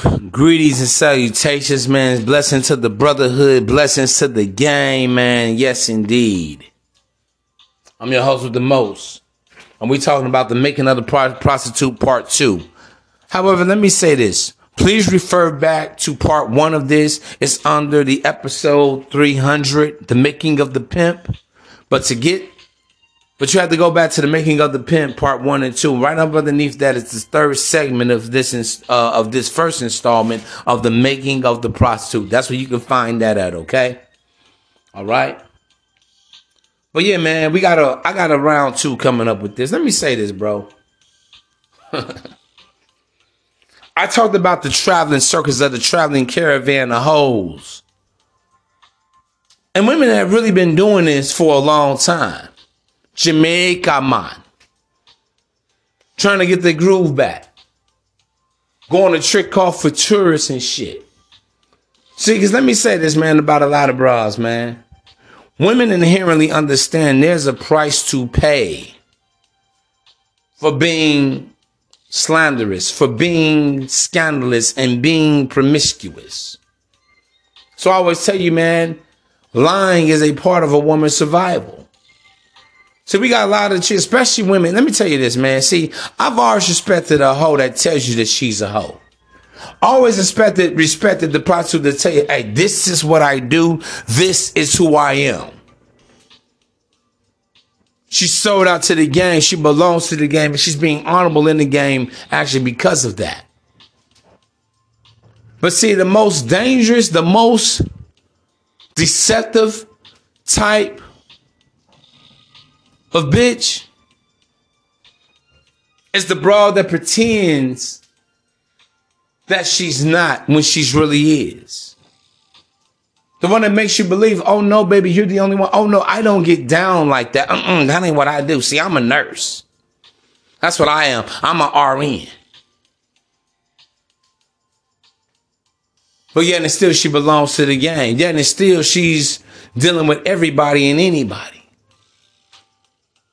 Greetings and salutations, man. Blessings to the brotherhood. Blessings to the game, man. Yes, indeed. I'm your host with the most. And we talking about the making of the prostitute part two. However, let me say this. Please refer back to part one of this. It's under the episode 300, the making of the pimp. But to get but you have to go back to the making of the pimp, part one and two. Right up underneath that is the third segment of this uh, of this first installment of the making of the prostitute. That's where you can find that at. Okay, all right. But yeah, man, we got a I got a round two coming up with this. Let me say this, bro. I talked about the traveling circus of the traveling caravan of hoes. And women have really been doing this for a long time. Jamaica man. Trying to get the groove back. Going to trick off for tourists and shit. See, because let me say this, man, about a lot of bras, man. Women inherently understand there's a price to pay for being slanderous, for being scandalous, and being promiscuous. So I always tell you, man, lying is a part of a woman's survival. So we got a lot of especially women. Let me tell you this, man. See, I've always respected a hoe that tells you that she's a hoe. Always respected, respected the prostitute to tell you, hey, this is what I do. This is who I am. She sold out to the game. She belongs to the game, and she's being honorable in the game actually because of that. But see, the most dangerous, the most deceptive type of bitch is the broad that pretends that she's not when she's really is. The one that makes you believe, oh no, baby, you're the only one. Oh no, I don't get down like that. That ain't what I do. See, I'm a nurse. That's what I am. I'm a RN. But yet and still she belongs to the gang. Yet and still she's dealing with everybody and anybody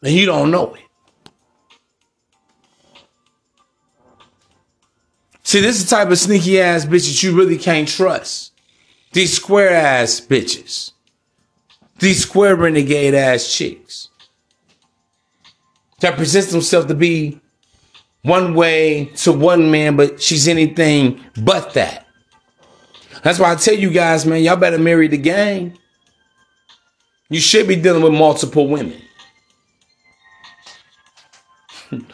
and you don't know it. See, this is the type of sneaky ass bitches you really can't trust. These square ass bitches. These square renegade ass chicks. That presents themselves to be one way to one man, but she's anything but that. That's why I tell you guys, man, y'all better marry the gang. You should be dealing with multiple women.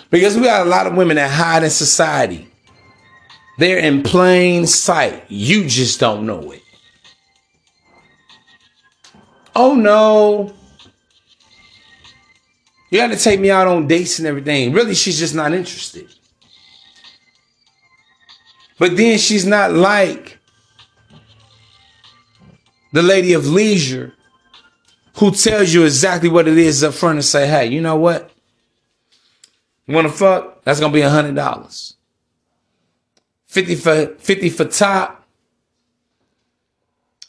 Because we got a lot of women that hide in society. They're in plain sight. You just don't know it. Oh no. You got to take me out on dates and everything. Really, she's just not interested. But then she's not like the lady of leisure who tells you exactly what it is up front and say, hey, you know what? You want to fuck? That's gonna be a hundred dollars. Fifty for fifty for top.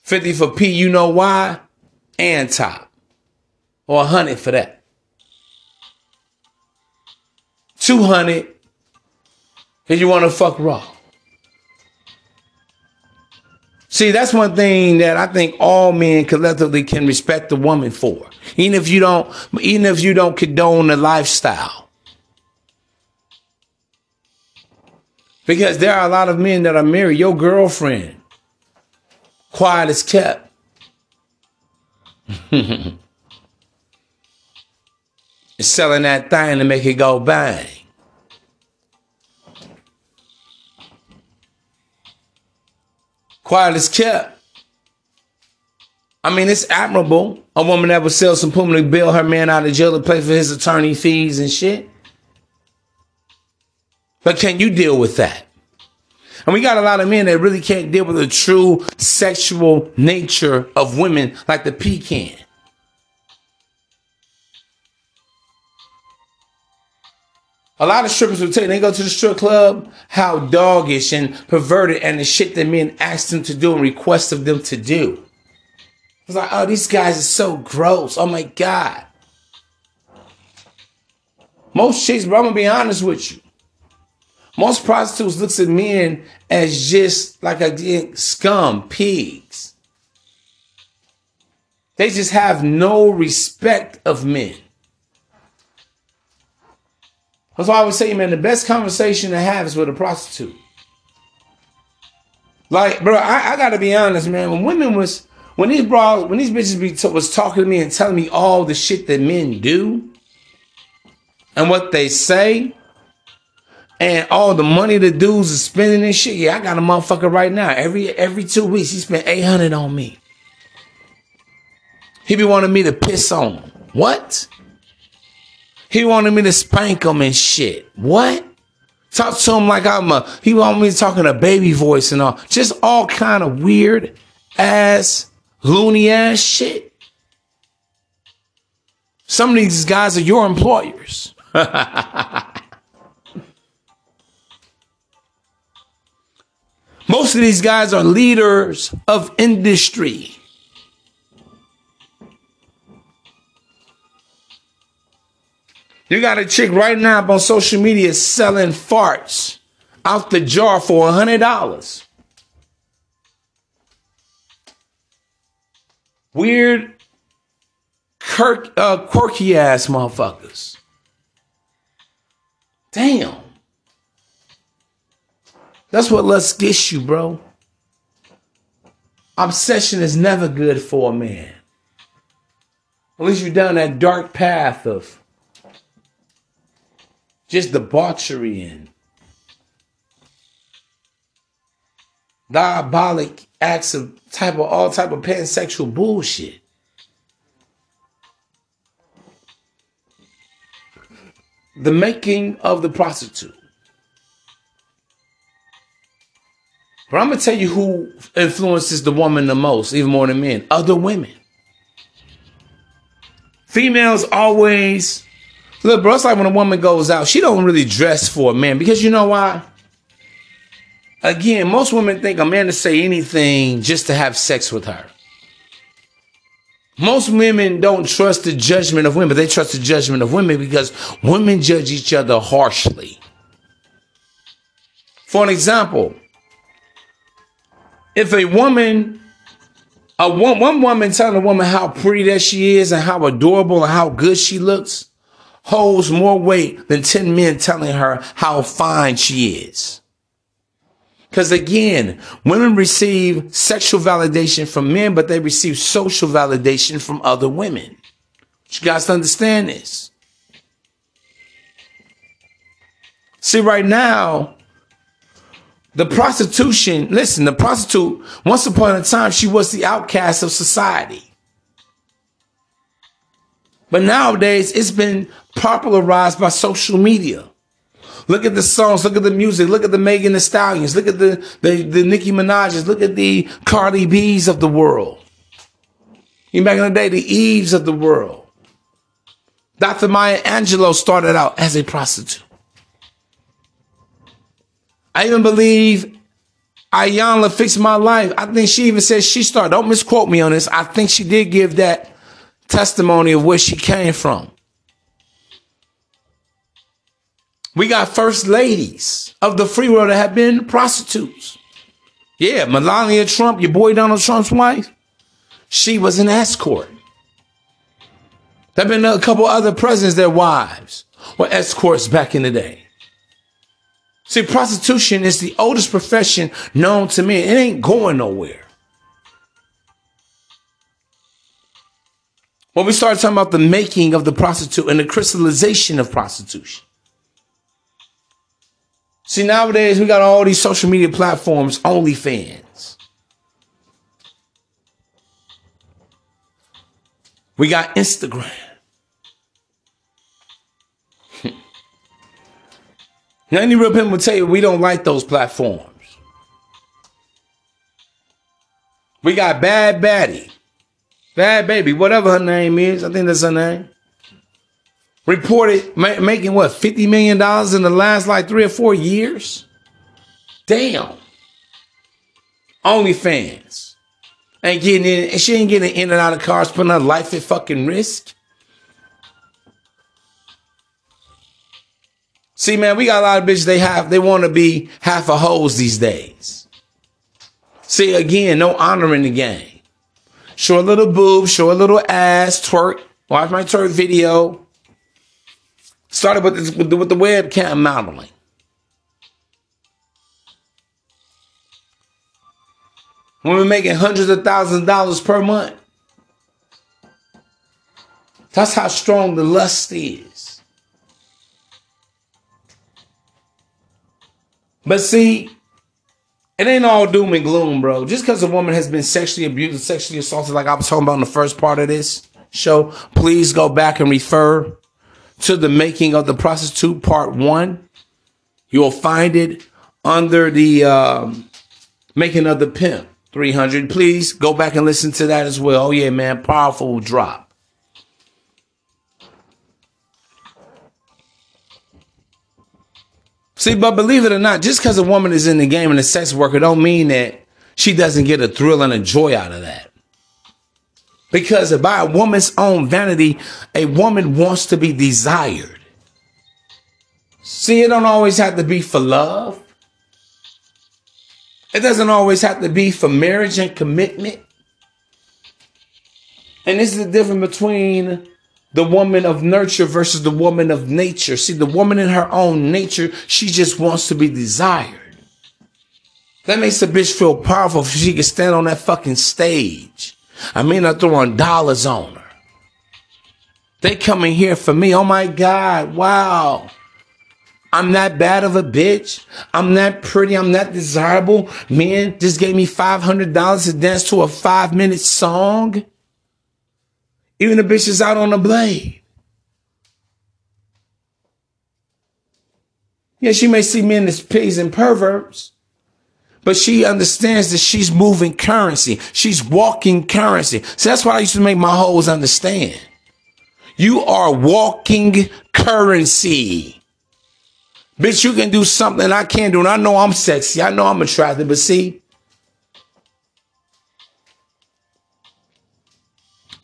Fifty for P. You know why? And top, or a hundred for that. Two hundred. Cause you want to fuck raw. See, that's one thing that I think all men collectively can respect the woman for. Even if you don't, even if you don't condone the lifestyle. Because there are a lot of men that are married. Your girlfriend, quiet as kept. selling that thing to make it go bang. Quiet as kept. I mean, it's admirable. A woman that would sell some puma to bail her man out of jail to pay for his attorney fees and shit. But can you deal with that? And we got a lot of men that really can't deal with the true sexual nature of women like the P can. A lot of strippers will tell you they go to the strip club how doggish and perverted and the shit that men ask them to do and request of them to do. It's like, oh, these guys are so gross. Oh my God. Most chicks, bro, I'm gonna be honest with you. Most prostitutes looks at men as just like a scum, pigs. They just have no respect of men. That's why I would say, man, the best conversation to have is with a prostitute. Like, bro, I, I gotta be honest, man. When women was when these bras, when these bitches be t- was talking to me and telling me all the shit that men do and what they say and all the money the dudes are spending and shit. Yeah, I got a motherfucker right now. Every every two weeks, he spent eight hundred on me. He be wanting me to piss on him. What? He wanted me to spank him and shit. What? Talk to him like I'm a. He wanted me to talk in a baby voice and all. Just all kind of weird ass loony ass shit. Some of these guys are your employers. Most of these guys are leaders of industry. You got a chick right now on social media selling farts out the jar for a hundred dollars. weird, kirk, uh, quirky ass motherfuckers. Damn. That's what lust gets you, bro. Obsession is never good for a man. Least you're down that dark path of just debauchery and diabolic acts of type of all type of pansexual bullshit. The making of the prostitute. But I'm gonna tell you who influences the woman the most, even more than men. Other women. Females always look, bro. It's like when a woman goes out, she don't really dress for a man because you know why? Again, most women think a man to say anything just to have sex with her. Most women don't trust the judgment of women. They trust the judgment of women because women judge each other harshly. For an example, if a woman, a one, one woman telling a woman how pretty that she is and how adorable and how good she looks holds more weight than 10 men telling her how fine she is. Because again, women receive sexual validation from men, but they receive social validation from other women. You guys understand this. See, right now, the prostitution, listen, the prostitute, once upon a time, she was the outcast of society. But nowadays, it's been popularized by social media. Look at the songs. Look at the music. Look at the Megan Thee Stallions. Look at the, the, the Nicki Minaj's. Look at the Cardi B's of the world. Even back in the day, the Eves of the world. Dr. Maya Angelou started out as a prostitute. I even believe Iyanla fixed my life. I think she even said she started. Don't misquote me on this. I think she did give that testimony of where she came from. We got first ladies of the free world that have been prostitutes. Yeah, Melania Trump, your boy Donald Trump's wife, she was an escort. There have been a couple other presidents, their wives were escorts back in the day. See, prostitution is the oldest profession known to men. It ain't going nowhere. When we start talking about the making of the prostitute and the crystallization of prostitution, See, nowadays we got all these social media platforms, OnlyFans. We got Instagram. Now, any real people will tell you we don't like those platforms. We got Bad Baddie, Bhad Bhabie, whatever her name is. I think that's her name reported ma- making what fifty million dollars in the last like three or four years. Damn. OnlyFans ain't getting in, and she ain't getting in and out of cars, putting her life at fucking risk. See, man, we got a lot of bitches. They have they want to be half a hoes these days. See, again, no honor in the game. Show a little boob, show a little ass, twerk. Watch my twerk video. Started with, this, with, the, with the webcam modeling. Women making hundreds of thousands of dollars per month. That's how strong the lust is. But see, it ain't all doom and gloom, bro. Just because a woman has been sexually abused, sexually assaulted, like I was talking about in the first part of this show, please go back and refer to the making of the prostitute part one. You'll find it under the um, making of the pimp 300. Please go back and listen to that as well. Oh yeah, man, powerful drop. See, but believe it or not, just because a woman is in the game and a sex worker don't mean that she doesn't get a thrill and a joy out of that. Because by a woman's own vanity, a woman wants to be desired. See, it don't always have to be for love. It doesn't always have to be for marriage and commitment. And this is the difference between the woman of nurture versus the woman of nature. See, the woman in her own nature, she just wants to be desired. That makes a bitch feel powerful if she can stand on that fucking stage. I mean, I'm throwing dollars on her. They coming here for me. Oh my God. Wow. I'm that bad of a bitch. I'm not pretty. I'm not desirable. Man just gave me $500 to dance to a five minute song. Even the bitch is out on the blade. Yeah, she may see men as pigs and perverts, but she understands that she's moving currency. She's walking currency. So that's why I used to make my hoes understand. You are walking currency. Bitch, you can do something I can't do. And I know I'm sexy. I know I'm attractive, but see,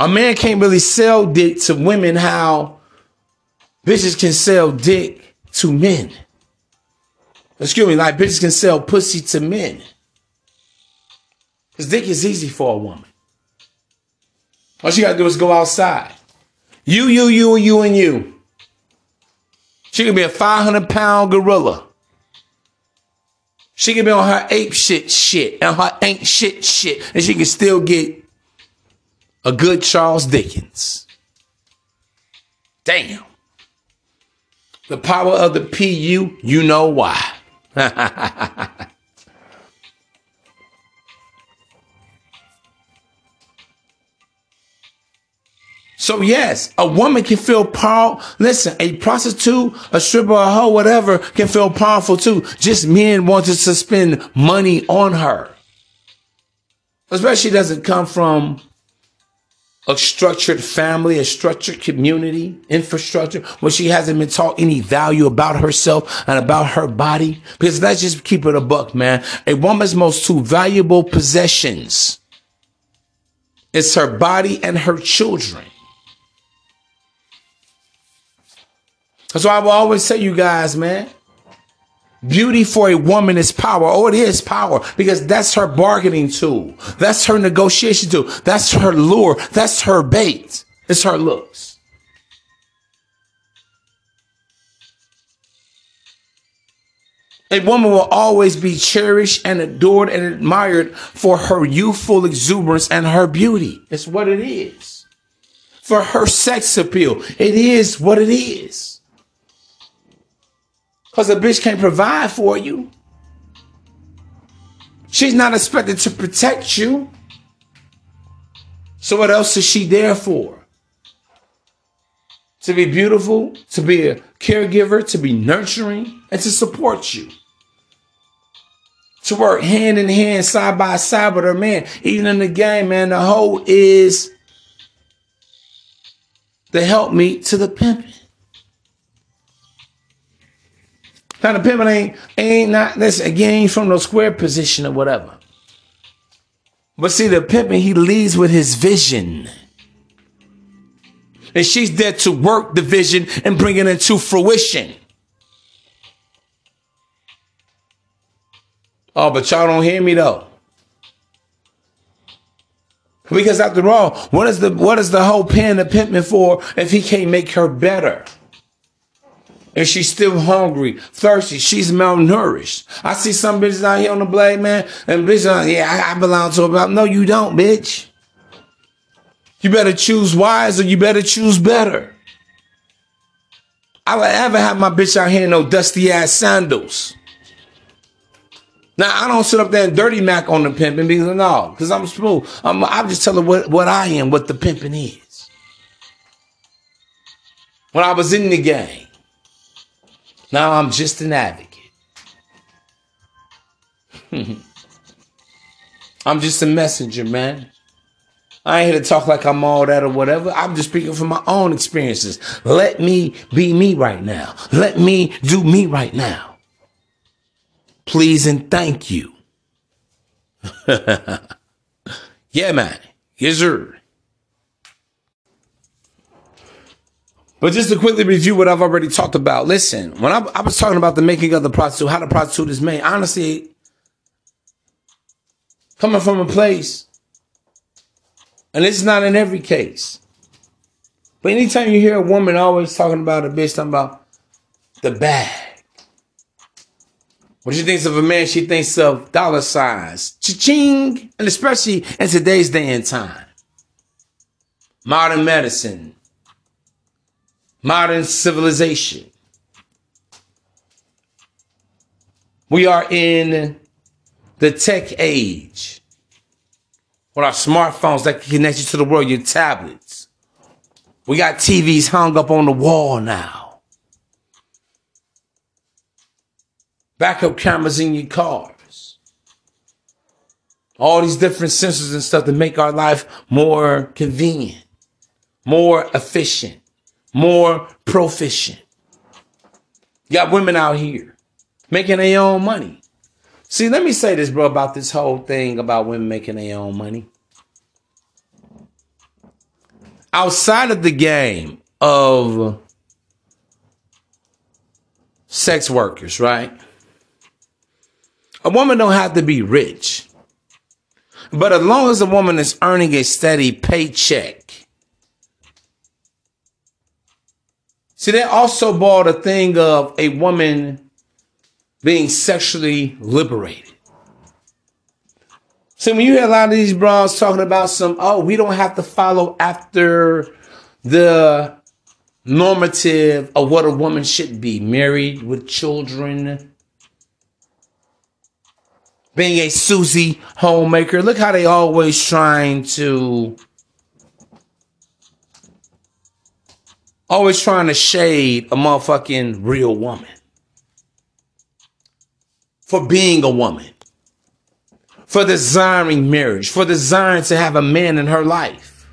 A man can't really sell dick to women how bitches can sell dick to men. Excuse me, like bitches can sell pussy to men. Because dick is easy for a woman. All she gotta do is go outside. You, you, you, and you, and you. She can be a 500 pound gorilla. She can be on her ape shit shit and her ain't shit shit. And she can still get a good Charles Dickens. Damn. The power of the PU, you know why. So yes, a woman can feel powerful. Listen, a prostitute, a stripper, a hoe, whatever, can feel powerful too. Just men want to spend money on her. Especially doesn't come from a structured family, a structured community, infrastructure, where she hasn't been taught any value about herself and about her body. Because let's just keep it a buck, man. A woman's most two valuable possessions is her body and her children. That's why I will always say, you guys, man, Beauty for a woman is power. Oh, it is power because that's her bargaining tool. That's her negotiation tool. That's her lure. That's her bait. It's her looks. A woman will always be cherished and adored and admired for her youthful exuberance and her beauty. It's what it is. For her sex appeal. It is what it is. Because a bitch can't provide for you. She's not expected to protect you. So what else is she there for? To be beautiful, to be a caregiver, to be nurturing, and to support you. To work hand in hand, side by side with her man. Even in the game, man, the hoe is the help me to the pimping. Now the pivot ain't ain't not this again from no square position or whatever. But see, the pimping he leads with his vision. And she's there to work the vision and bring it into fruition. Oh, but y'all don't hear me though. Because after all, what is the what is the whole pen of pimping for if he can't make her better? And she's still hungry, thirsty, she's malnourished. I see some bitches out here on the blade, man, and bitches, yeah, I, I belong to about. No, you don't, bitch. You better choose wise or you better choose better. I would ever have my bitch out here in no dusty ass sandals. Now I don't sit up there and dirty mac on the pimping because no, because I'm smooth. I'm, I'm just telling what, what I am, what the pimping is. When I was in the game, now I'm just an advocate. I'm just a messenger, man. I ain't here to talk like I'm all that or whatever. I'm just speaking from my own experiences. Let me be me right now. Let me do me right now. Please and thank you. yeah, man. Yes, sir. But just to quickly review what I've already talked about. Listen, when I, I was talking about the making of the prostitute, how the prostitute is made, honestly, coming from a place and it's not in every case. But anytime you hear a woman always talking about a bitch, talking about the bag. When she thinks of a man, she thinks of dollar signs, cha-ching, and especially in today's day and time. Modern medicine, modern civilization. We are in the tech age with our smartphones that can connect you to the world, your tablets. We got TVs hung up on the wall now. Backup cameras in your cars. All these different sensors and stuff to make our life more convenient, more efficient, more proficient. You got women out here making their own money. See, let me say this, bro, about this whole thing about women making their own money. Outside of the game of sex workers, right? A woman don't have to be rich. But as long as a woman is earning a steady paycheck, see, they also bought a thing of a woman being sexually liberated. See, when you hear a lot of these bras talking about some, oh, we don't have to follow after the normative of what a woman should be married with children, being a Susie homemaker. Look how they always trying to always trying to shade a motherfucking real woman for being a woman, for desiring marriage, for desiring to have a man in her life.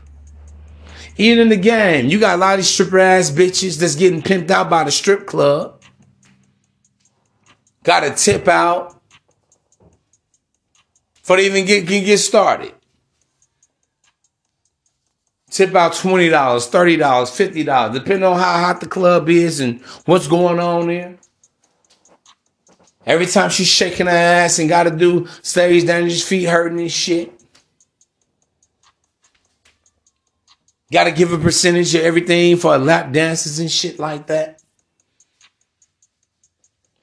Even in the game, you got a lot of these stripper ass bitches that's getting pimped out by the strip club. Got a tip out for even get, can get started. Tip out $20, $30, $50, depending on how hot the club is and what's going on there. Every time she's shaking her ass and gotta do stays down his feet hurting and shit. Gotta give a percentage of everything for lap dances and shit like that.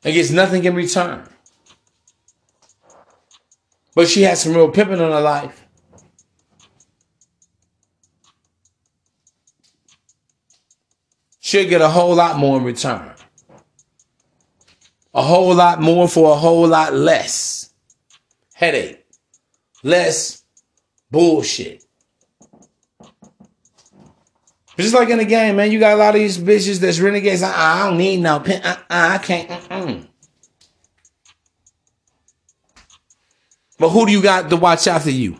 I guess nothing in return. But she has some real pimping in her life. She'll get a whole lot more in return a whole lot more for a whole lot less headache, less bullshit. Just like in the game, man, you got a lot of these bitches that's renegades. I, I don't need no pen. I, I can't. Mm-mm. But who do you got to watch after you?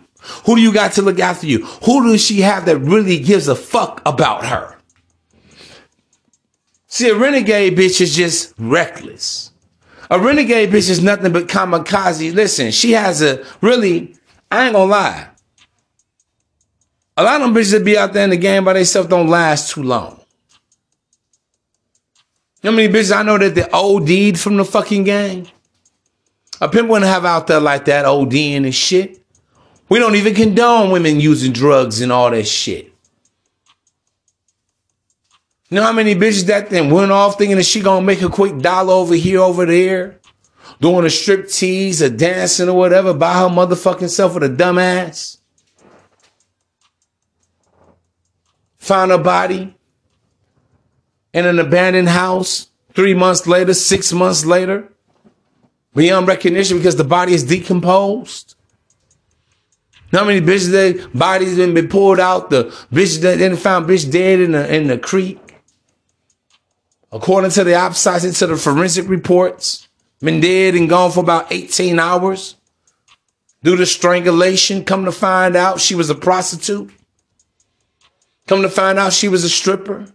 Who do you got to look after you? Who does she have that really gives a fuck about her? See, a renegade bitch is just reckless. A renegade bitch is nothing but kamikaze. Listen, she has a really, I ain't gonna lie. A lot of them bitches that be out there in the game by themselves don't last too long. You know how many bitches I know that they OD'd from the fucking game? A pimp wouldn't have out there like that ODing and shit. We don't even condone women using drugs and all that shit. You know how many bitches that then went off thinking that she gonna make a quick dollar over here, over there, doing a strip tease or dancing or whatever by her motherfucking self with a dumbass? Found a body in an abandoned house three months later, six months later, beyond recognition because the body is decomposed. How many bitches that bodies been pulled out? The bitch that then found bitch dead in the in the creek. According to the autopsy, to the forensic reports, been dead and gone for about 18 hours due to strangulation. Come to find out she was a prostitute. Come to find out she was a stripper.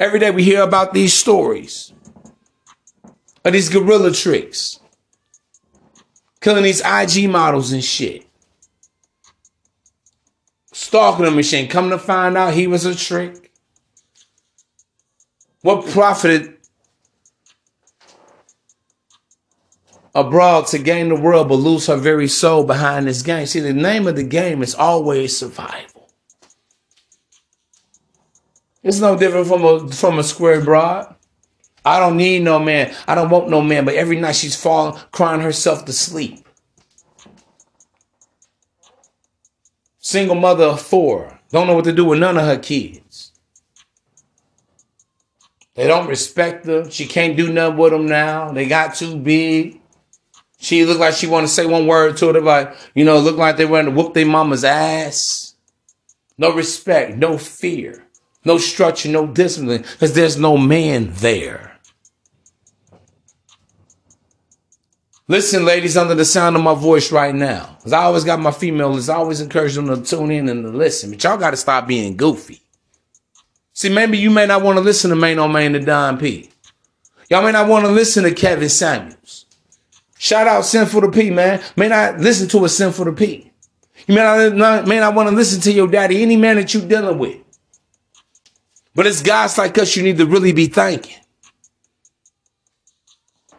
Every day we hear about these stories of these gorilla tricks, killing these IG models and shit. Stalking the machine. Come to find out he was a trick. What profited abroad to gain the world but lose her very soul behind this game? See, the name of the game is always survival. It's no different from a from a square broad. I don't need no man. I don't want no man. But every night she's falling, crying herself to sleep. Single mother of four. Don't know what to do with none of her kids. They don't respect her. She can't do nothing with them now. They got too big. She looked like she want to say one word to it, like, you know, look like they want to whoop their mama's ass. No respect, no fear, no structure, no discipline, because there's no man there. Listen, ladies, under the sound of my voice right now, because I always got my females, I always encourage them to tune in and to listen, but y'all got to stop being goofy. See, maybe you may not want to listen to Maino Mane to Don P. Y'all may not want to listen to Kevin Samuels. Shout out Sinful to P, man. May not listen to a Sinful to P. You may not, may not want to listen to your daddy, any man that you're dealing with. But it's guys like us you need to really be thanking.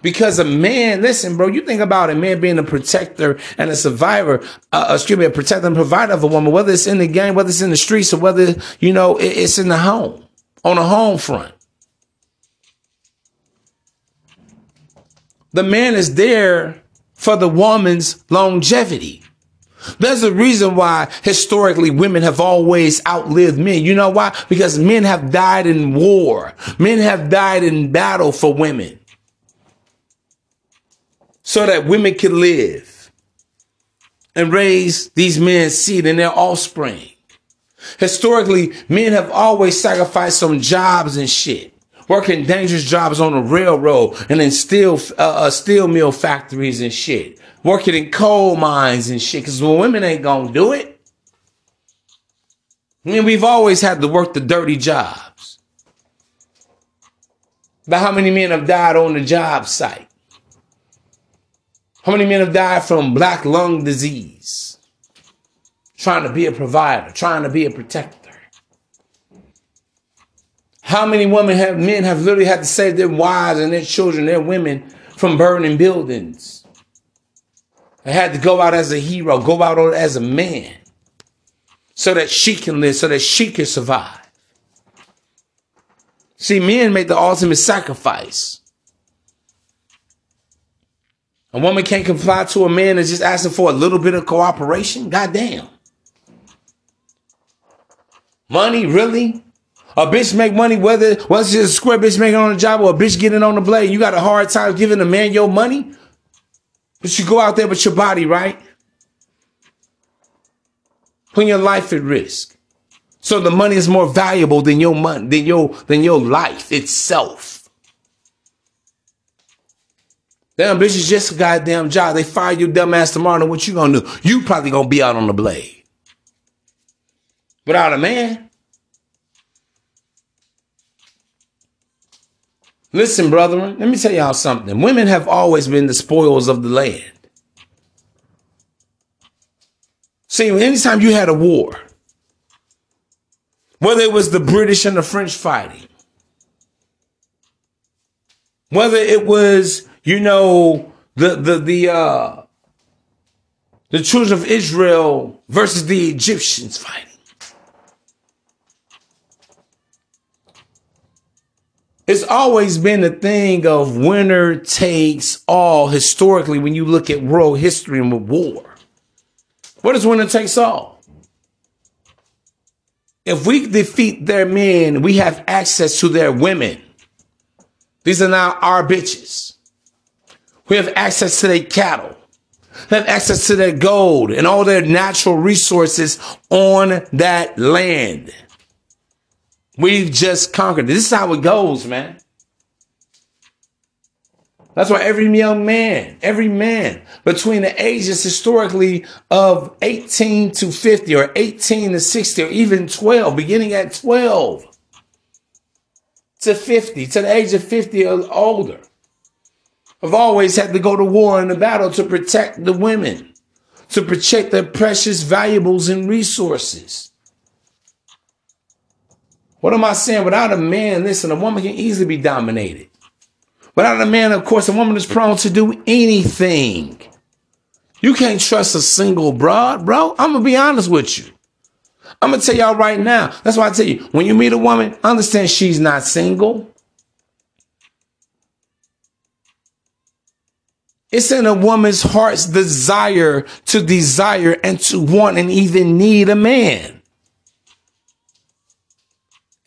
Because a man, listen, bro, you think about a man being a protector and a survivor, uh, excuse me, a protector and provider of a woman, whether it's in the game, whether it's in the streets, or whether, you know, it's in the home, on a home front. The man is there for the woman's longevity. There's a reason why historically women have always outlived men. You know why? Because men have died in war. Men have died in battle for women so that women can live and raise these men's seed and their offspring. Historically, men have always sacrificed some jobs and shit, working dangerous jobs on the railroad and in steel, uh, uh, steel mill factories and shit, working in coal mines and shit. Cause women ain't gonna do it. I mean, we've always had to work the dirty jobs. But how many men have died on the job site? How many men have died from black lung disease? Trying to be a provider, trying to be a protector. How many women have men have literally had to save their wives and their children, their women from burning buildings? They had to go out as a hero, go out as a man, so that she can live, so that she can survive. See, men make the ultimate sacrifice. A woman can't comply to a man that's just asking for a little bit of cooperation? Goddamn. Money, really? A bitch make money whether whether she's a square bitch making on the job or a bitch getting on the blade. You got a hard time giving a man your money? But you go out there with your body, right? Putting your life at risk. So the money is more valuable than your money, than your than your life itself. Damn, bitch is just a goddamn job. They fire you dumbass tomorrow. What you gonna do? You probably gonna be out on the blade. Without a man. Listen, brethren, let me tell y'all something. Women have always been the spoils of the land. See, anytime you had a war, whether it was the British and the French fighting, whether it was you know, the the the uh the children of Israel versus the Egyptians fighting. It's always been a thing of winner takes all historically when you look at world history and war. What is winner takes all? If we defeat their men, we have access to their women. These are now our bitches. We have access to their cattle. We have access to their gold and all their natural resources on that land. We've just conquered. This is how it goes, man. That's why every young man, every man between the ages historically of 18 to 50 or 18 to 60 or even 12, beginning at 12 to 50, to the age of 50 or older, have always had to go to war in the battle to protect the women, to protect their precious valuables and resources. What am I saying? Without a man, listen, a woman can easily be dominated. Without a man, of course, a woman is prone to do anything. You can't trust a single broad, bro. I'm gonna be honest with you. I'm gonna tell y'all right now. That's why I tell you, when you meet a woman, understand she's not single. It's in a woman's heart's desire to desire and to want and even need a man.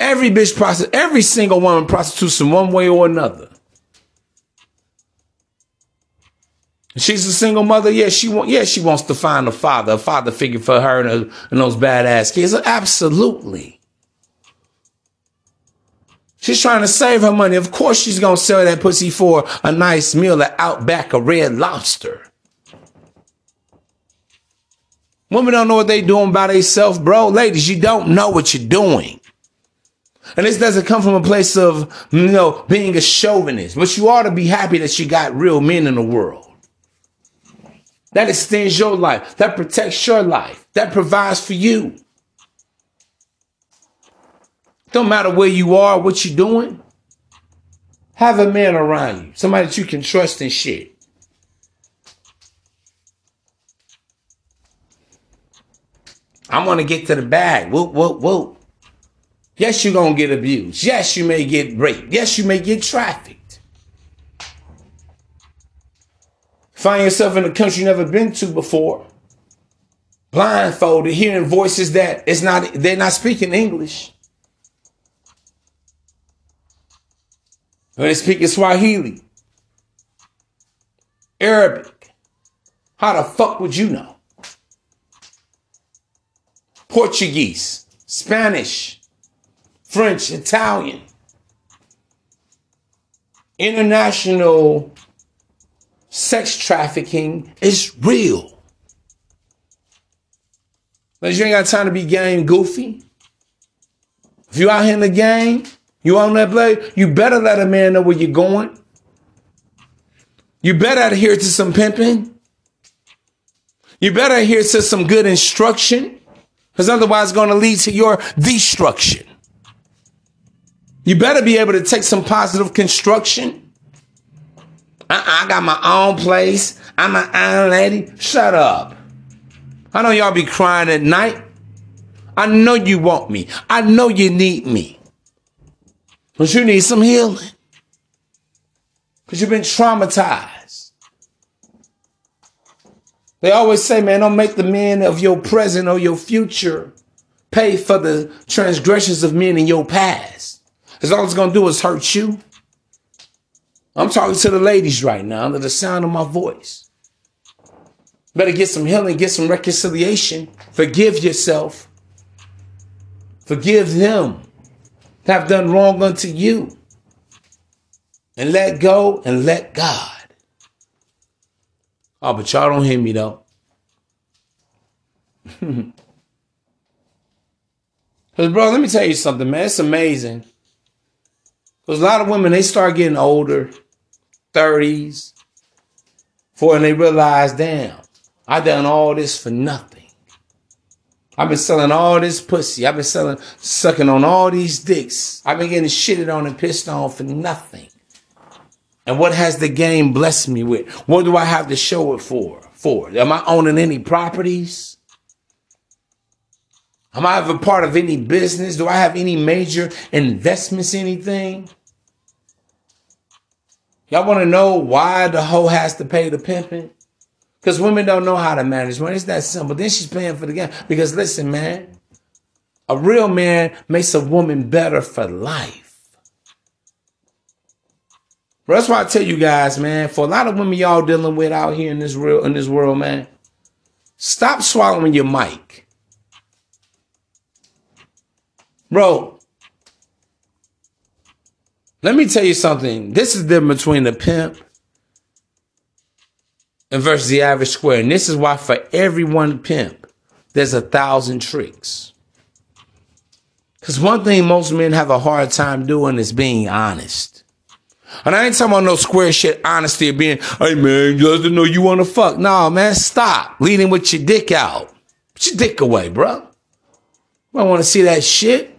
Every bitch prostitute, every single woman prostitutes in one way or another. She's a single mother. Yeah, she want. Yeah, she wants to find a father, a father figure for her and, her, and those badass kids. Absolutely. She's trying to save her money. Of course, she's gonna sell that pussy for a nice meal at Outback, a Red Lobster. Women don't know what they doing by themselves, bro. Ladies, you don't know what you're doing. And this doesn't come from a place of, you know, being a chauvinist, but you ought to be happy that you got real men in the world. That extends your life. That protects your life. That provides for you. Don't matter where you are, what you're doing. Have a man around you. Somebody that you can trust and shit. I'm gonna get to the bag. Whoop, whoop, whoop. Yes, you're to get abused. Yes, you may get raped. Yes, you may get trafficked. Find yourself in a country you've never been to before. Blindfolded, hearing voices that it's not, they're not speaking English. They're speaking Swahili, Arabic. How the fuck would you know? Portuguese, Spanish, French, Italian, international sex trafficking is real. But you ain't got time to be game goofy. If you out here in the game, you on that blade, you better let a man know where you're going. You better adhere to some pimping. You better adhere to some good instruction. Because otherwise it's going to lead to your destruction. You better be able to take some positive construction. Uh-uh, I got my own place. I'm my own lady. Shut up. I know y'all be crying at night. I know you want me. I know you need me. But you need some healing. Because you've been traumatized. They always say, man, don't make the men of your present or your future pay for the transgressions of men in your past. Because all it's going to do is hurt you. I'm talking to the ladies right now under the sound of my voice. Better get some healing, get some reconciliation. Forgive yourself. Forgive them have done wrong unto you. And let go and let God. Oh, but y'all don't hear me though. Because, bro, let me tell you something, man. It's amazing because a lot of women, they start getting older, 30s, for and they realize, damn, I done all this for nothing. I've been selling all this pussy. I've been selling, sucking on all these dicks. I've been getting shitted on and pissed on for nothing. And what has the game blessed me with? What do I have to show it for? For am I owning any properties? Am I a part of any business? Do I have any major investments? Anything? Y'all want to know why the hoe has to pay the pimping? Because women don't know how to manage money. It's that simple. Then she's paying for the game. Because listen, man, a real man makes a woman better for life. But that's why I tell you guys, man, for a lot of women y'all dealing with out here in this real in this world, man, stop swallowing your mic. Bro, let me tell you something. This is the difference between the pimp and versus the average square. And this is why for every one pimp, there's a thousand tricks. Because one thing most men have a hard time doing is being honest. And I ain't talking about no square shit honesty of being, hey man, you doesn't know you want to fuck. Nah, man, stop leading with your dick out. Put your dick away, bro. I want to see that shit.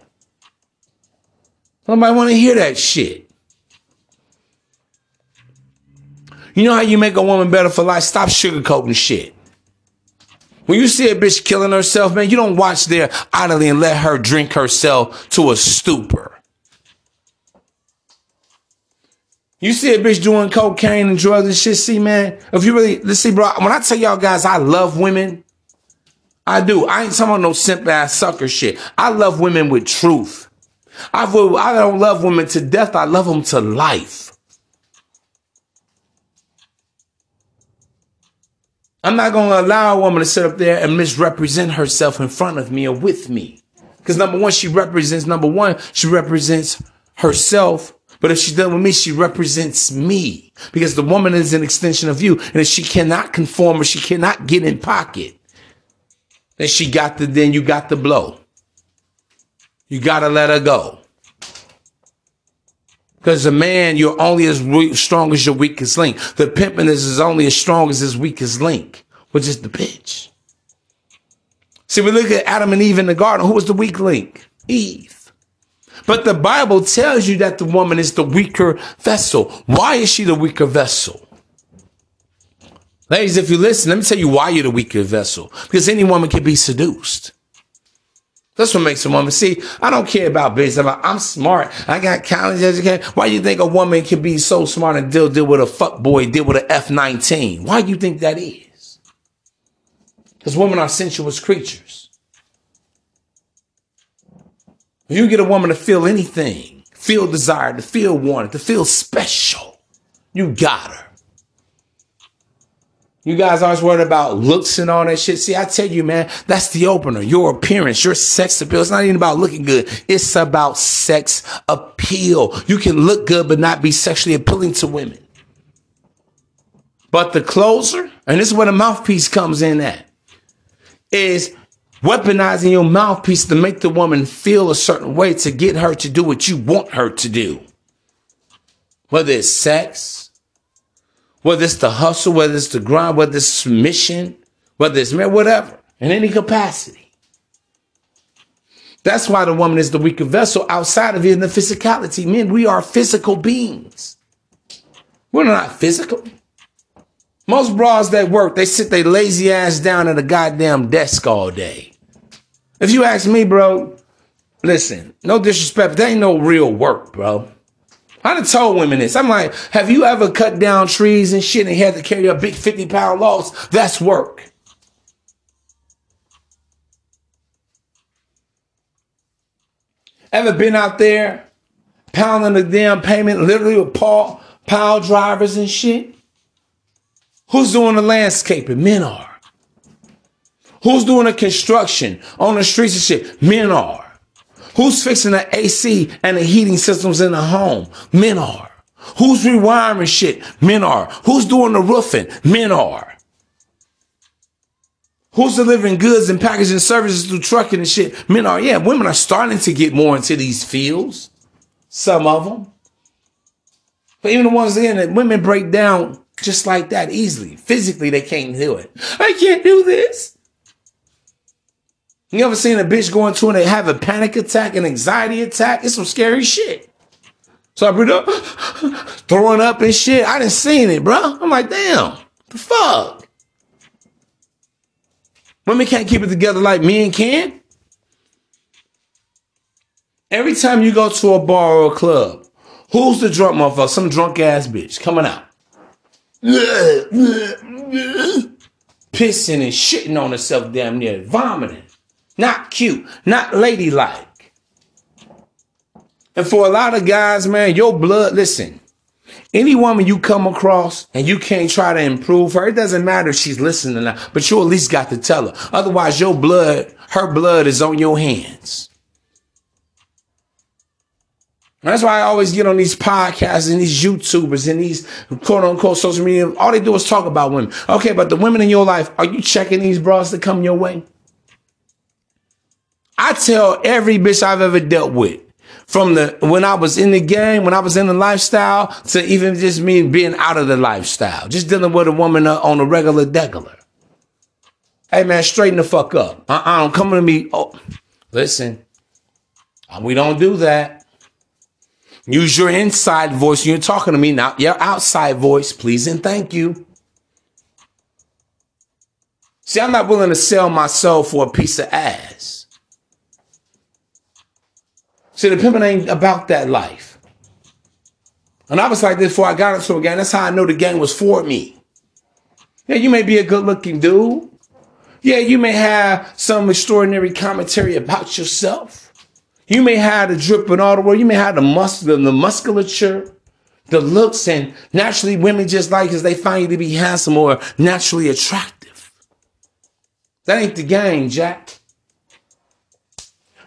Nobody want to hear that shit. You know how you make a woman better for life? Stop sugarcoating shit. When you see a bitch killing herself, man, you don't watch there idly and let her drink herself to a stupor. You see a bitch doing cocaine and drugs and shit. See, man, if you really, let's see, bro, when I tell y'all guys I love women, I do. I ain't talking about no simple ass sucker shit. I love women with truth. I, I don't love women to death. I love them to life. I'm not going to allow a woman to sit up there and misrepresent herself in front of me or with me. Because number one, she represents, number one, she represents herself but if she's done with me, she represents me because the woman is an extension of you. And if she cannot conform or she cannot get in pocket, then she got the, then you got the blow. You got to let her go. Because a man, you're only as strong as your weakest link. The pimping is only as strong as his weakest link, which is the bitch. See, we look at Adam and Eve in the garden. Who was the weak link? Eve. But the Bible tells you that the woman is the weaker vessel. Why is she the weaker vessel? Ladies, if you listen, let me tell you why you're the weaker vessel. Because any woman can be seduced. That's what makes a woman. See, I don't care about business. I'm smart. I got college education. Why do you think a woman can be so smart and deal, deal with a fuck boy, deal with an F-19? Why do you think that is? Because women are sensuous creatures. If you get a woman to feel anything, feel desired, to feel wanted, to feel special, you got her. You guys always worried about looks and all that shit. See, I tell you, man, that's the opener. Your appearance, your sex appeal. It's not even about looking good. It's about sex appeal. You can look good, but not be sexually appealing to women. But the closer, and this is where the mouthpiece comes in at, is weaponizing your mouthpiece to make the woman feel a certain way to get her to do what you want her to do. Whether it's sex, whether it's the hustle, whether it's the grind, whether it's submission, whether it's man, whatever, in any capacity. That's why the woman is the weaker vessel outside of in the physicality. Men, we are physical beings. We're not physical. Most bras that work, they sit their lazy ass down at a goddamn desk all day. If you ask me, bro, listen, no disrespect, but that ain't no real work, bro. I done told women this. I'm like, have you ever cut down trees and shit and had to carry a big 50 pound logs? That's work. Ever been out there pounding the damn payment literally with Paul, pile drivers and shit? Who's doing the landscaping? Men are. Who's doing the construction on the streets and shit? Men are. Who's fixing the AC and the heating systems in the home? Men are. Who's rewiring shit? Men are. Who's doing the roofing? Men are. Who's delivering goods and packaging services through trucking and shit? Men are. Yeah, women are starting to get more into these fields. Some of them. But even the ones in that women break down just like that easily. Physically, they can't do it. I can't do this. You ever seen a bitch go into and they have a panic attack, an anxiety attack? It's some scary shit. So I breathe up, throwing up and shit. I didn't seen it, bro. I'm like, damn, the fuck? Women can't keep it together like men can. Every time you go to a bar or a club, who's the drunk motherfucker? Some drunk ass bitch coming out. Pissing and shitting on herself damn near, vomiting. Not cute, not ladylike. And for a lot of guys, man, your blood, listen, any woman you come across and you can't try to improve her, it doesn't matter if she's listening now, but you at least got to tell her. Otherwise, your blood, her blood is on your hands. That's why I always get on these podcasts and these YouTubers and these quote unquote social media. All they do is talk about women. Okay, but the women in your life, are you checking these bras to come your way? I tell every bitch I've ever dealt with, from the when I was in the game, when I was in the lifestyle, to even just me being out of the lifestyle, just dealing with a woman uh, on a regular degular. Hey man, straighten the fuck up. Uh-uh, don't come to me. Oh, listen, uh, we don't do that. Use your inside voice when you're talking to me, not your outside voice, please and thank you. See, I'm not willing to sell my soul for a piece of ass. See, the pimping ain't about that life. And I was like this before I got into a gang. That's how I know the gang was for me. Yeah, you may be a good looking dude. Yeah, you may have some extraordinary commentary about yourself. You may have the drip and all the world. You may have the muscle, the musculature, the looks, and naturally women just like as they find you to be handsome or naturally attractive. That ain't the game, Jack.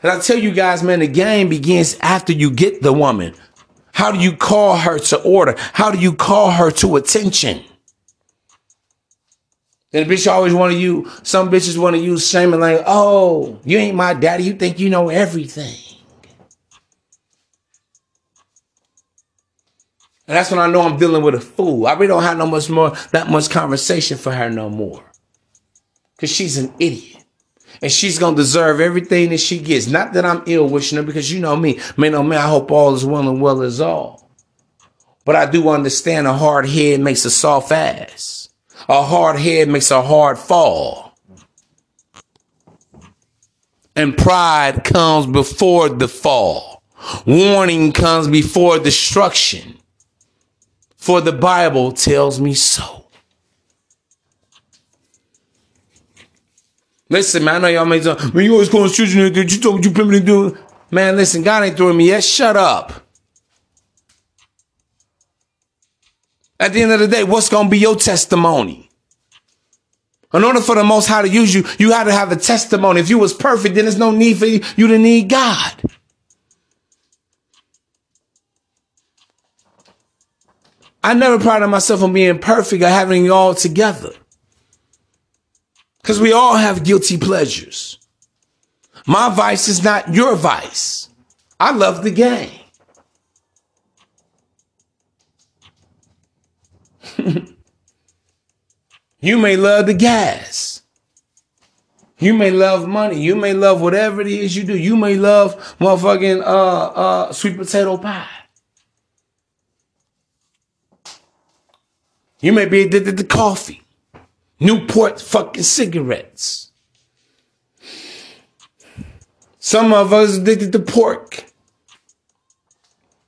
And I tell you guys, man, the game begins after you get the woman. How do you call her to order? How do you call her to attention? Then the bitch always want to use, some bitches want to use shame and like, oh, you ain't my daddy. You think you know everything. And that's when I know I'm dealing with a fool. I really don't have no much more, that much conversation for her no more. Cause she's an idiot. And she's gonna deserve everything that she gets. Not that I'm ill wishing her, because you know me. Man, oh man, I hope all is well and well is all. But I do understand a hard head makes a soft ass. A hard head makes a hard fall. And pride comes before the fall. Warning comes before destruction for the Bible tells me so. Listen, man, I know y'all make some, man, you always calling children, you told you primitive do. Man, listen, God ain't throwing me yet. Shut up. At the end of the day, what's going to be your testimony? In order for the Most High to use you, you had to have a testimony. If you was perfect, then there's no need for you, you to need God. I never prided myself on being perfect or having it all together. Because we all have guilty pleasures. My vice is not your vice. I love the game. you may love the gas. You may love money. You may love whatever it is you do. You may love motherfucking uh, uh, sweet potato pie. You may be addicted to coffee, Newport fucking cigarettes. Some of us addicted to pork.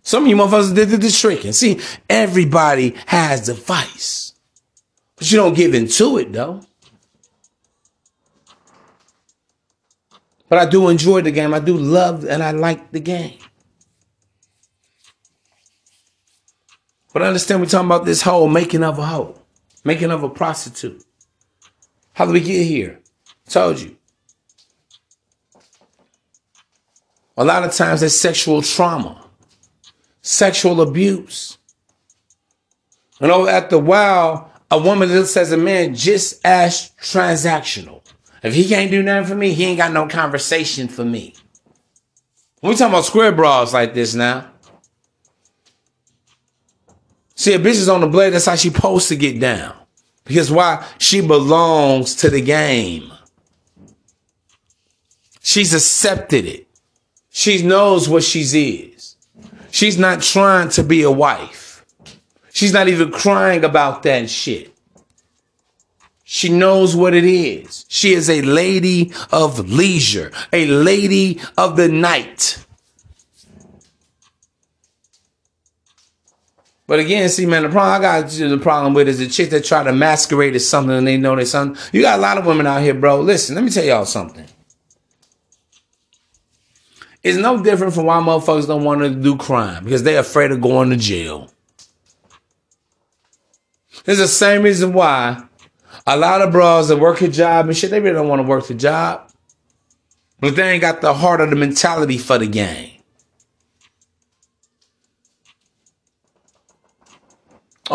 Some of you motherfuckers addicted to shrinking. See, everybody has a vice. But you don't give into it though. But I do enjoy the game. I do love and I like the game. But I understand we're talking about this whole making of a hoe, making of a prostitute. How did we get here? told you. A lot of times there's sexual trauma, sexual abuse. And over at the while, a woman that says a man just as transactional. If he can't do nothing for me, he ain't got no conversation for me. We talking about square bras like this now. See, a bitch is on the blade. That's how she supposed to get down. Because why? She belongs to the game. She's accepted it. She knows what she is. She's not trying to be a wife. She's not even crying about that shit. She knows what it is. She is a lady of leisure, a lady of the night. But again, see, man, the problem I got the problem with is the chick that try to masquerade as something and they know they something. You got a lot of women out here, bro. Listen, let me tell y'all something. It's no different from why motherfuckers don't want to do crime because they're afraid of going to jail. It's the same reason why a lot of bros that work a job and shit, they really don't want to work the job. But they ain't got the heart or the mentality for the game.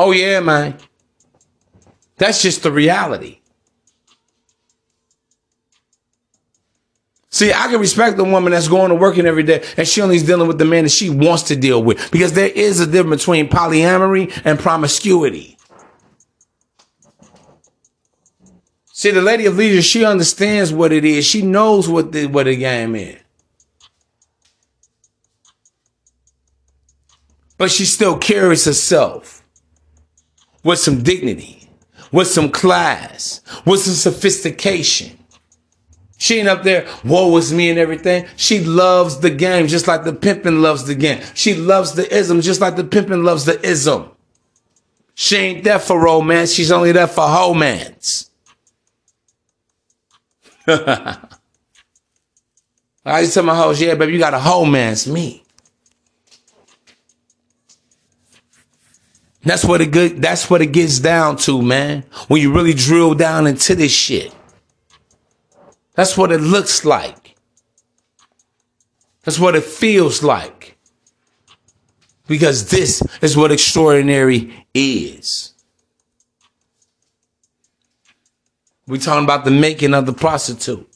Oh yeah, man. That's just the reality. See, I can respect the woman that's going to working every day and she only is dealing with the man that she wants to deal with because there is a difference between polyamory and promiscuity. See, the lady of leisure, she understands what it is. She knows what the what the game is. But she still carries herself with some dignity, with some class, with some sophistication. She ain't up there, woe is me and everything. She loves the game just like the pimpin' loves the game. She loves the ism just like the pimpin' loves the ism. She ain't there for romance. She's only there for romance. I used to tell my hoes, yeah, baby, you got a whole man's me. That's what it good. That's what it gets down to, man. When you really drill down into this shit, that's what it looks like. That's what it feels like. Because this is what extraordinary is. We're talking about the making of the prostitute.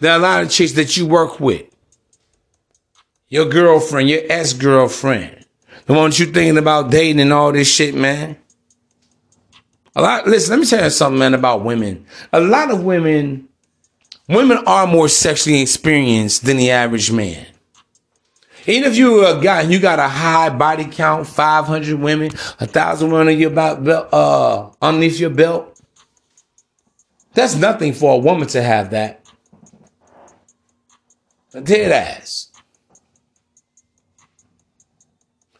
There are a lot of chicks that you work with. Your girlfriend, your ex-girlfriend. One you thinking about dating and all this shit, man. A lot, listen, let me tell you something, man, about women. A lot of women, women are more sexually experienced than the average man. Even if you a guy and you got a high body count, 500 women, a thousand women on your belt, uh, underneath your belt, that's nothing for a woman to have that. A dead ass.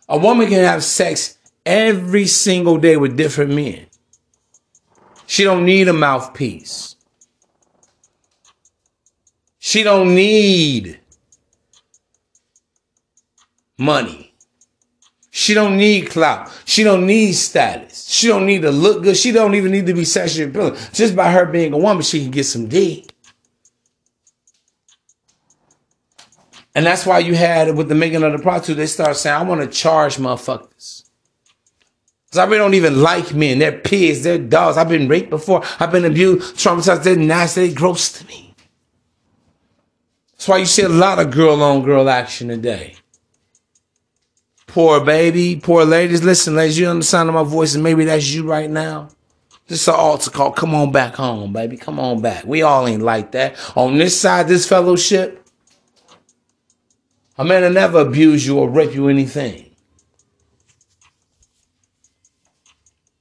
A woman can have sex every single day with different men. She don't need a mouthpiece. She don't need money. She don't need clout. She don't need status. She don't need to look good. She don't even need to be sexually appealing. Just by her being a woman, she can get some D. And that's why you had with the making of the prostitute, they start saying, I want to charge motherfuckers. Because I really don't even like men. They're pigs. They're dogs. I've been raped before. I've been abused, traumatized. They're nasty. They're gross to me. That's why you see a lot of girl on girl action today. Poor baby, poor ladies. Listen, ladies, you understand my voice, and maybe that's you right now. This is an altar call. Come on back home, baby. Come on back. We all ain't like that. On this side, this fellowship, a man will never abuse you or rape you anything.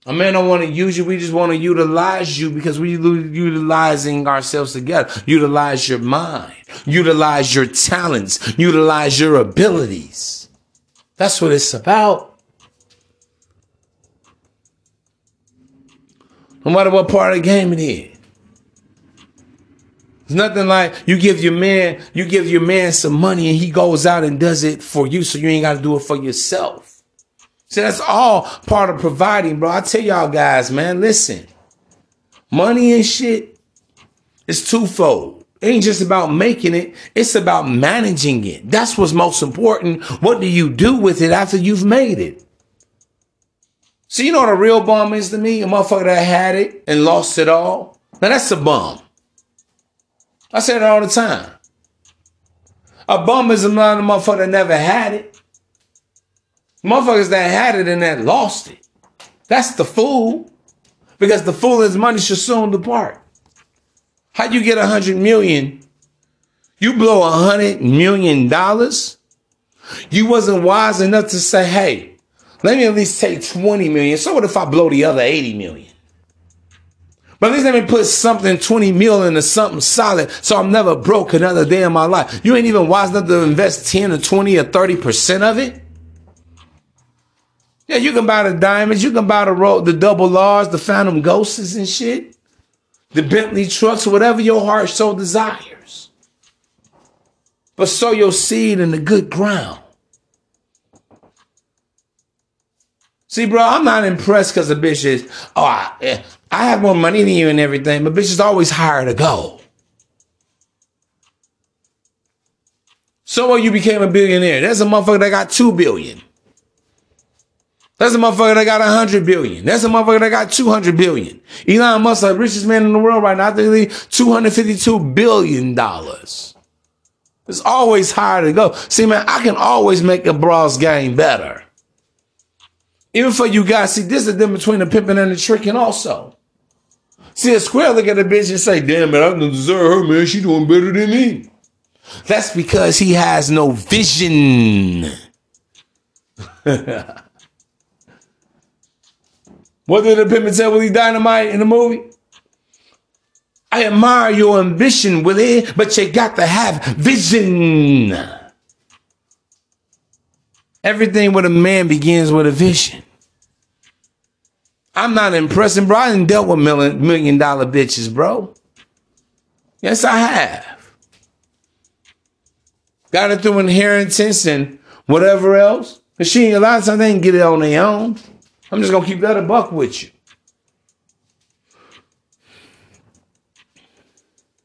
A man don't want to use you. We just want to utilize you because we utilizing ourselves together. Utilize your mind. Utilize your talents. Utilize your abilities. That's what it's about. No matter what part of the game it is. It's nothing like you give your man, you give your man some money and he goes out and does it for you so you ain't got to do it for yourself. See, that's all part of providing, bro. I tell y'all guys, man, listen. Money and shit is twofold ain't just about making it, it's about managing it. That's what's most important. What do you do with it after you've made it? So you know what a real bum is to me? A motherfucker that had it and lost it all. Now that's a bum. I say that all the time. A bum is a lot of motherfucker that never had it. Motherfuckers that had it and that lost it. That's the fool. Because the fool his money should soon depart. How do you get a hundred million? You blow a hundred million dollars You wasn't wise enough to say, hey, let me at least take 20 million. So what if I blow the other 80 million? But at least let me put something 20 mil into something solid so I'm never broke another day in my life. You ain't even wise enough to invest 10 or 20 or 30% of it. Yeah, you can buy the diamonds, you can buy the ro- the double R's, the phantom ghosts and shit, the Bentley trucks, whatever your heart so desires. But sow your seed in the good ground. See, bro, I'm not impressed because the bitch is, oh, I, eh, I have more money than you and everything, but bitch is always higher to go. So what you became a billionaire. That's a motherfucker that got two billion. That's a motherfucker that got a 100 billion. That's a motherfucker that got 200 billion. Elon Musk, the richest man in the world right now, I think 252 billion dollars. It's always higher to go. See, man, I can always make a brawl's game better. Even for you guys, see, this is the difference between the pimping and the tricking also. See, a square look at a bitch and say, damn man, I don't deserve her, man. She doing better than me. That's because he has no vision. What did the pimp tell Willie Dynamite in the movie? I admire your ambition, Willie, but you got to have vision. Everything with a man begins with a vision. I'm not impressing, bro. I didn't dealt with million, million dollar bitches, bro. Yes, I have. Got it through inheritance and whatever else. But she, a lot of times, they didn't get it on their own. I'm just gonna keep that a buck with you.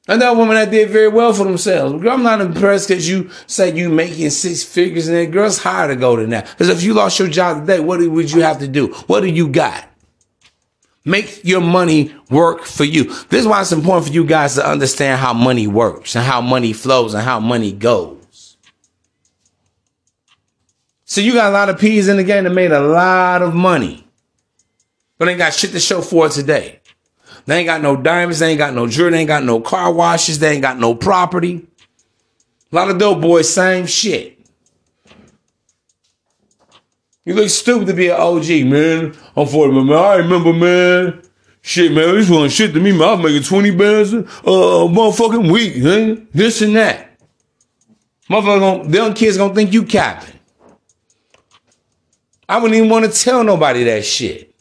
And that woman that did very well for themselves. Girl, I'm not impressed because you say you making six figures and that girl's higher to go than that. Because if you lost your job today, what would you have to do? What do you got? Make your money work for you. This is why it's important for you guys to understand how money works and how money flows and how money goes. So you got a lot of peas in the game that made a lot of money, but ain't got shit to show for it today. They ain't got no diamonds, they ain't got no jewelry, they ain't got no car washes, they ain't got no property. A lot of dope boys, same shit. You look stupid to be an OG, man. I'm 40, man. I remember, man. Shit, man, this one shit to me, man. I was making 20 bands a uh, motherfucking week, man. This and that. Motherfucker, them kids gonna think you capping. I wouldn't even want to tell nobody that shit.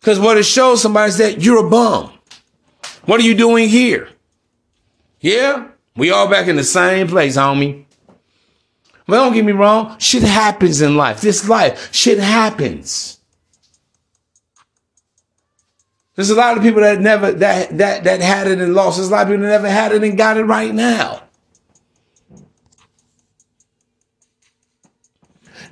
Because what it shows somebody is that you're a bum. What are you doing here? Yeah, we all back in the same place, homie. But don't get me wrong, shit happens in life. This life, shit happens. There's a lot of people that never that that that had it and lost. There's a lot of people that never had it and got it right now.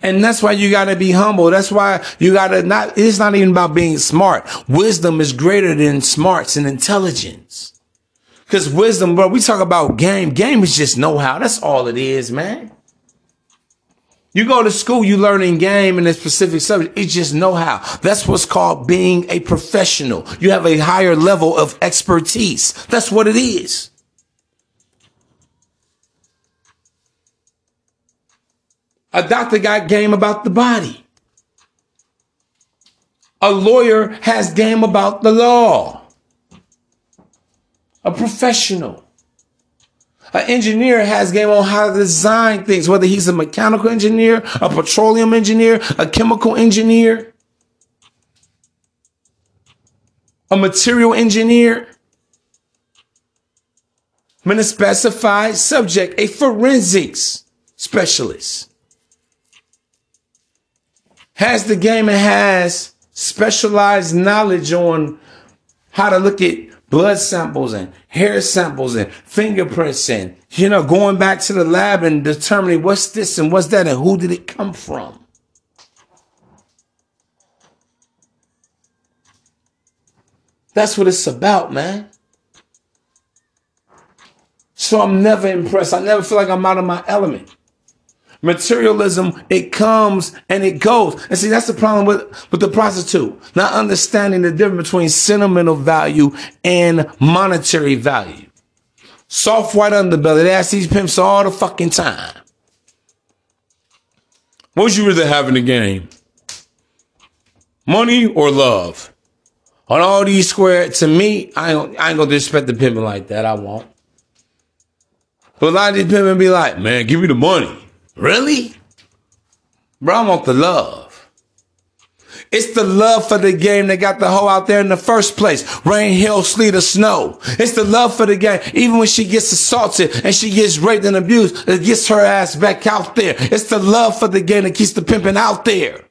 And that's why you got to be humble. That's why you got to not, it's not even about being smart. Wisdom is greater than smarts and intelligence. Cause wisdom, bro, we talk about game. Game is just know how. That's all it is, man. You go to school, you learn in game in a specific subject. It's just know how. That's what's called being a professional. You have a higher level of expertise. That's what it is. A doctor got game about the body. A lawyer has game about the law. A professional. An engineer has game on how to design things, whether he's a mechanical engineer, a petroleum engineer, a chemical engineer, a material engineer. I'm In a specified subject, a forensics specialist has the game and has specialized knowledge on how to look at blood samples and hair samples and fingerprints and, you know, going back to the lab and determining what's this and what's that and who did it come from. That's what it's about, man. So I'm never impressed. I never feel like I'm out of my element. Materialism, it comes and it goes. And see, that's the problem with, with the prostitute. Not understanding the difference between sentimental value and monetary value. Soft white underbelly. They ask these pimps all the fucking time. What would you rather have in the game? Money or love? On all these square, to me, I ain't, I ain't gonna disrespect the pimping like that. I won't. But a lot of these pimping be like, man, give me the money. Really? Bro, I want the love. It's the love for the game that got the hoe out there in the first place. Rain, hail, sleet, or snow. It's the love for the game. Even when she gets assaulted and she gets raped and abused, it gets her ass back out there. It's the love for the game that keeps the pimping out there.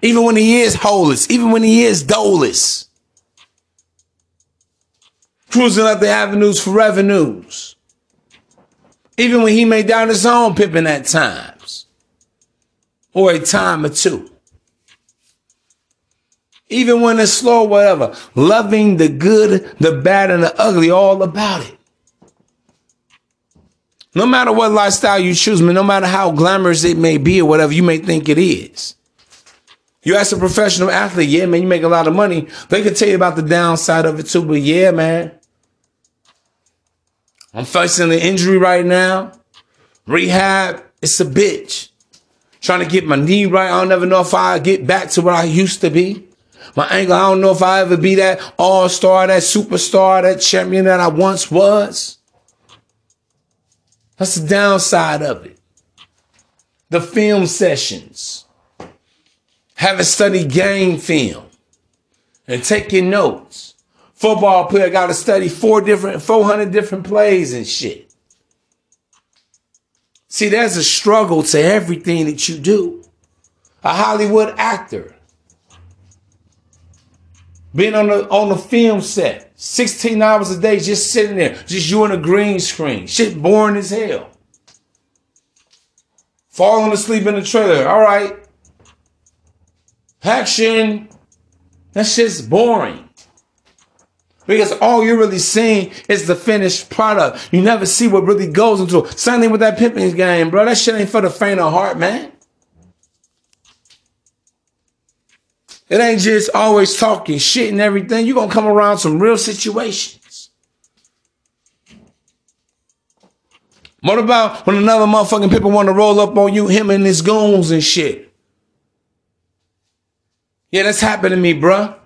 Even when he is holeless, even when he is doleless. Cruising up the avenues for revenues. Even when he may down his own pimping at times. Or a time or two even when it's slow, whatever. Loving the good, the bad, and the ugly, all about it. No matter what lifestyle you choose, man, no matter how glamorous it may be or whatever you may think it is. You ask a professional athlete, yeah, man, you make a lot of money. They could tell you about the downside of it too, but yeah, man. I'm facing an injury right now. Rehab, it's a bitch. Trying to get my knee right. I don't ever know if I get back to what I used to be. My ankle, I don't know if I ever be that all star, that superstar, that champion that I once was. That's the downside of it. The film sessions. Having studied game film and taking notes. Football player got to study four different, 400 different plays and shit. See, there's a struggle to everything that you do. A Hollywood actor being on the on the film set, 16 hours a day, just sitting there, just you on a green screen. Shit boring as hell. Falling asleep in the trailer. All right. Action. That's just boring. Because all you're really seeing is the finished product. You never see what really goes into it. Same thing with that pimping game, bro. That shit ain't for the faint of heart, man. It ain't just always talking shit and everything. You're to come around some real situations. What about when another motherfucking people want to roll up on you, him and his goons and shit? Yeah, that's happened to me, bruh.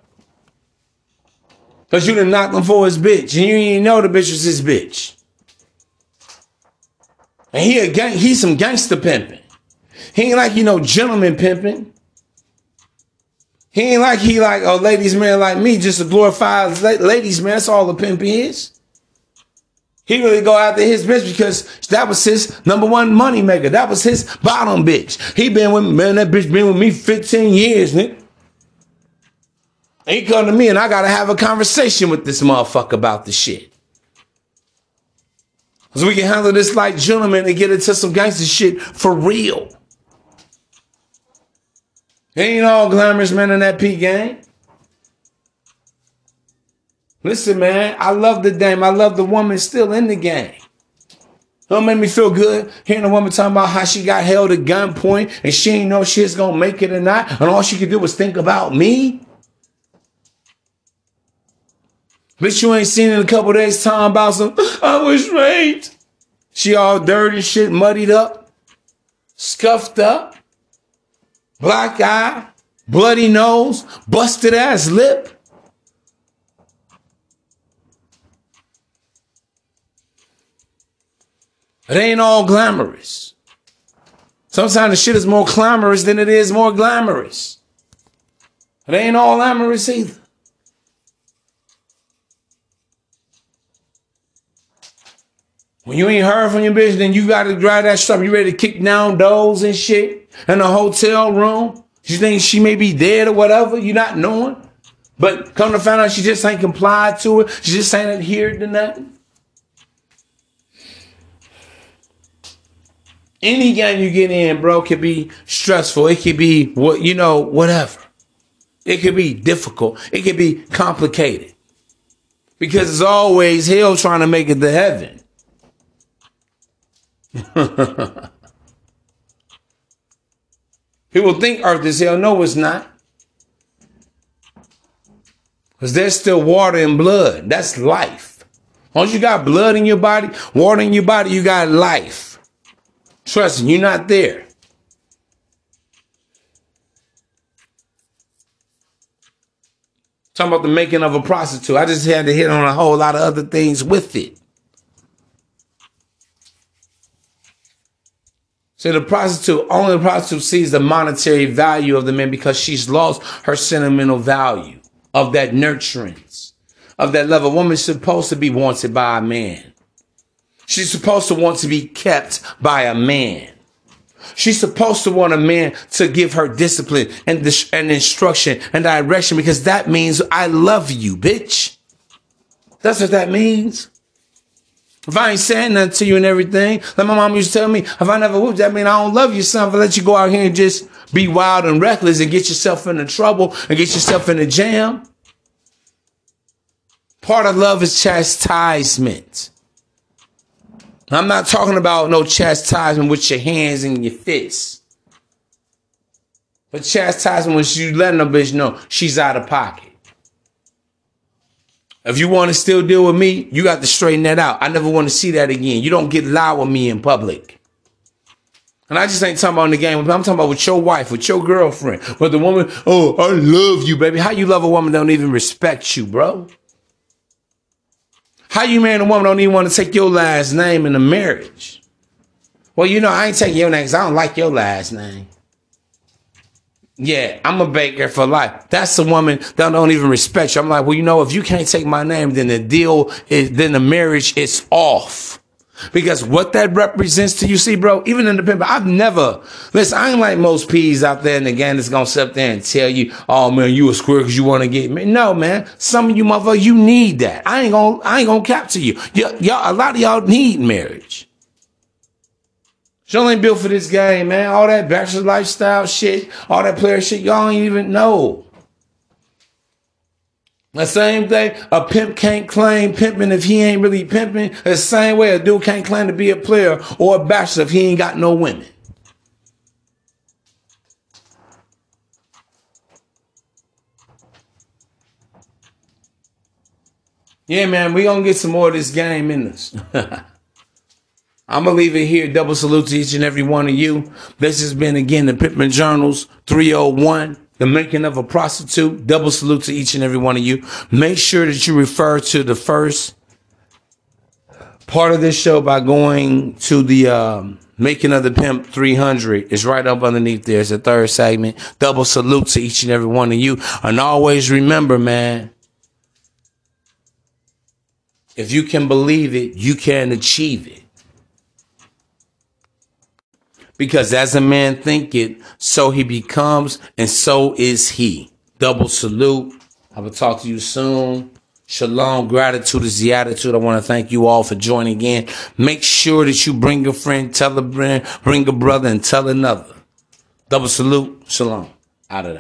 Cause you done knocked him for his bitch, and you didn't know the bitch was his bitch. And he a gang, he's some gangster pimping. He ain't like you know gentleman pimping. He ain't like he like a ladies man like me, just a glorified ladies man. That's all the pimp is. He really go after his bitch because that was his number one money maker. That was his bottom bitch. He been with man, that bitch been with me 15 years, nigga. He come to me and I gotta have a conversation with this motherfucker about the shit. So we can handle this like gentlemen and get into some gangster shit for real. Ain't all glamorous men in that P game. Listen, man, I love the dame. I love the woman still in the game. Don't make me feel good hearing a woman talking about how she got held at gunpoint and she ain't know she's gonna make it or not, and all she could do was think about me. Bitch, you ain't seen in a couple days time about some, I was raped. She all dirty shit, muddied up, scuffed up black eye, bloody nose, busted ass lip. It ain't all glamorous. Sometimes the shit is more glamorous than it is more glamorous. It ain't all glamorous either. When you ain't heard from your bitch, then you gotta drive that stuff. You ready to kick down doors and shit in a hotel room? You think she may be dead or whatever? You not knowing? But come to find out she just ain't complied to it. She just ain't adhered to nothing. Any game you get in, bro, could be stressful. It could be what you know, whatever. It could be difficult. It could be complicated. Because it's always hell trying to make it to heaven. People think earth is hell. No, it's not. Because there's still water and blood. That's life. Once you got blood in your body, water in your body, you got life. Trust me, you're not there. Talking about the making of a prostitute. I just had to hit on a whole lot of other things with it. So the prostitute, only the prostitute sees the monetary value of the man because she's lost her sentimental value of that nurturance, of that love. A woman's supposed to be wanted by a man. She's supposed to want to be kept by a man. She's supposed to want a man to give her discipline and, and instruction and direction because that means I love you, bitch. That's what that means. If I ain't saying nothing to you and everything, like my mom used to tell me, if I never whooped, that mean I don't love you, son. If I let you go out here and just be wild and reckless and get yourself into trouble and get yourself in a jam. Part of love is chastisement. I'm not talking about no chastisement with your hands and your fists. But chastisement when you letting a bitch know she's out of pocket. If you want to still deal with me, you got to straighten that out. I never want to see that again. You don't get loud with me in public. And I just ain't talking about in the game. I'm talking about with your wife, with your girlfriend, with the woman. Oh, I love you, baby. How you love a woman don't even respect you, bro? How you marry a woman don't even want to take your last name in a marriage? Well, you know, I ain't taking your name because I don't like your last name. Yeah, I'm a baker for life. That's the woman that don't even respect you. I'm like, well, you know, if you can't take my name, then the deal is, then the marriage is off. Because what that represents to you, see, bro, even in the pimp, I've never, listen, I ain't like most peas out there in the game that's gonna sit there and tell you, oh man, you a square because you want to get me. No, man, some of you motherfuckers, you need that. I ain't gonna, I ain't gonna capture you. Y- y'all, a lot of y'all need marriage. Y'all ain't built for this game, man. All that bachelor lifestyle shit, all that player shit, y'all ain't even know. The same thing, a pimp can't claim pimping if he ain't really pimping. The same way a dude can't claim to be a player or a bachelor if he ain't got no women. Yeah, man, we gonna get some more of this game in us. I'm gonna leave it here. Double salute to each and every one of you. This has been again the Pimpin' Journals 301, the making of a prostitute. Double salute to each and every one of you. Make sure that you refer to the first part of this show by going to the um, Making of the Pimp 300. It's right up underneath there. It's the third segment. Double salute to each and every one of you. And always remember, man, if you can believe it, you can achieve it. Because as a man thinketh, so he becomes, and so is he. Double salute. I will talk to you soon. Shalom. Gratitude is the attitude. I want to thank you all for joining in. Make sure that you bring a friend, tell a friend, bring a brother, and tell another. Double salute. Shalom. Out of that.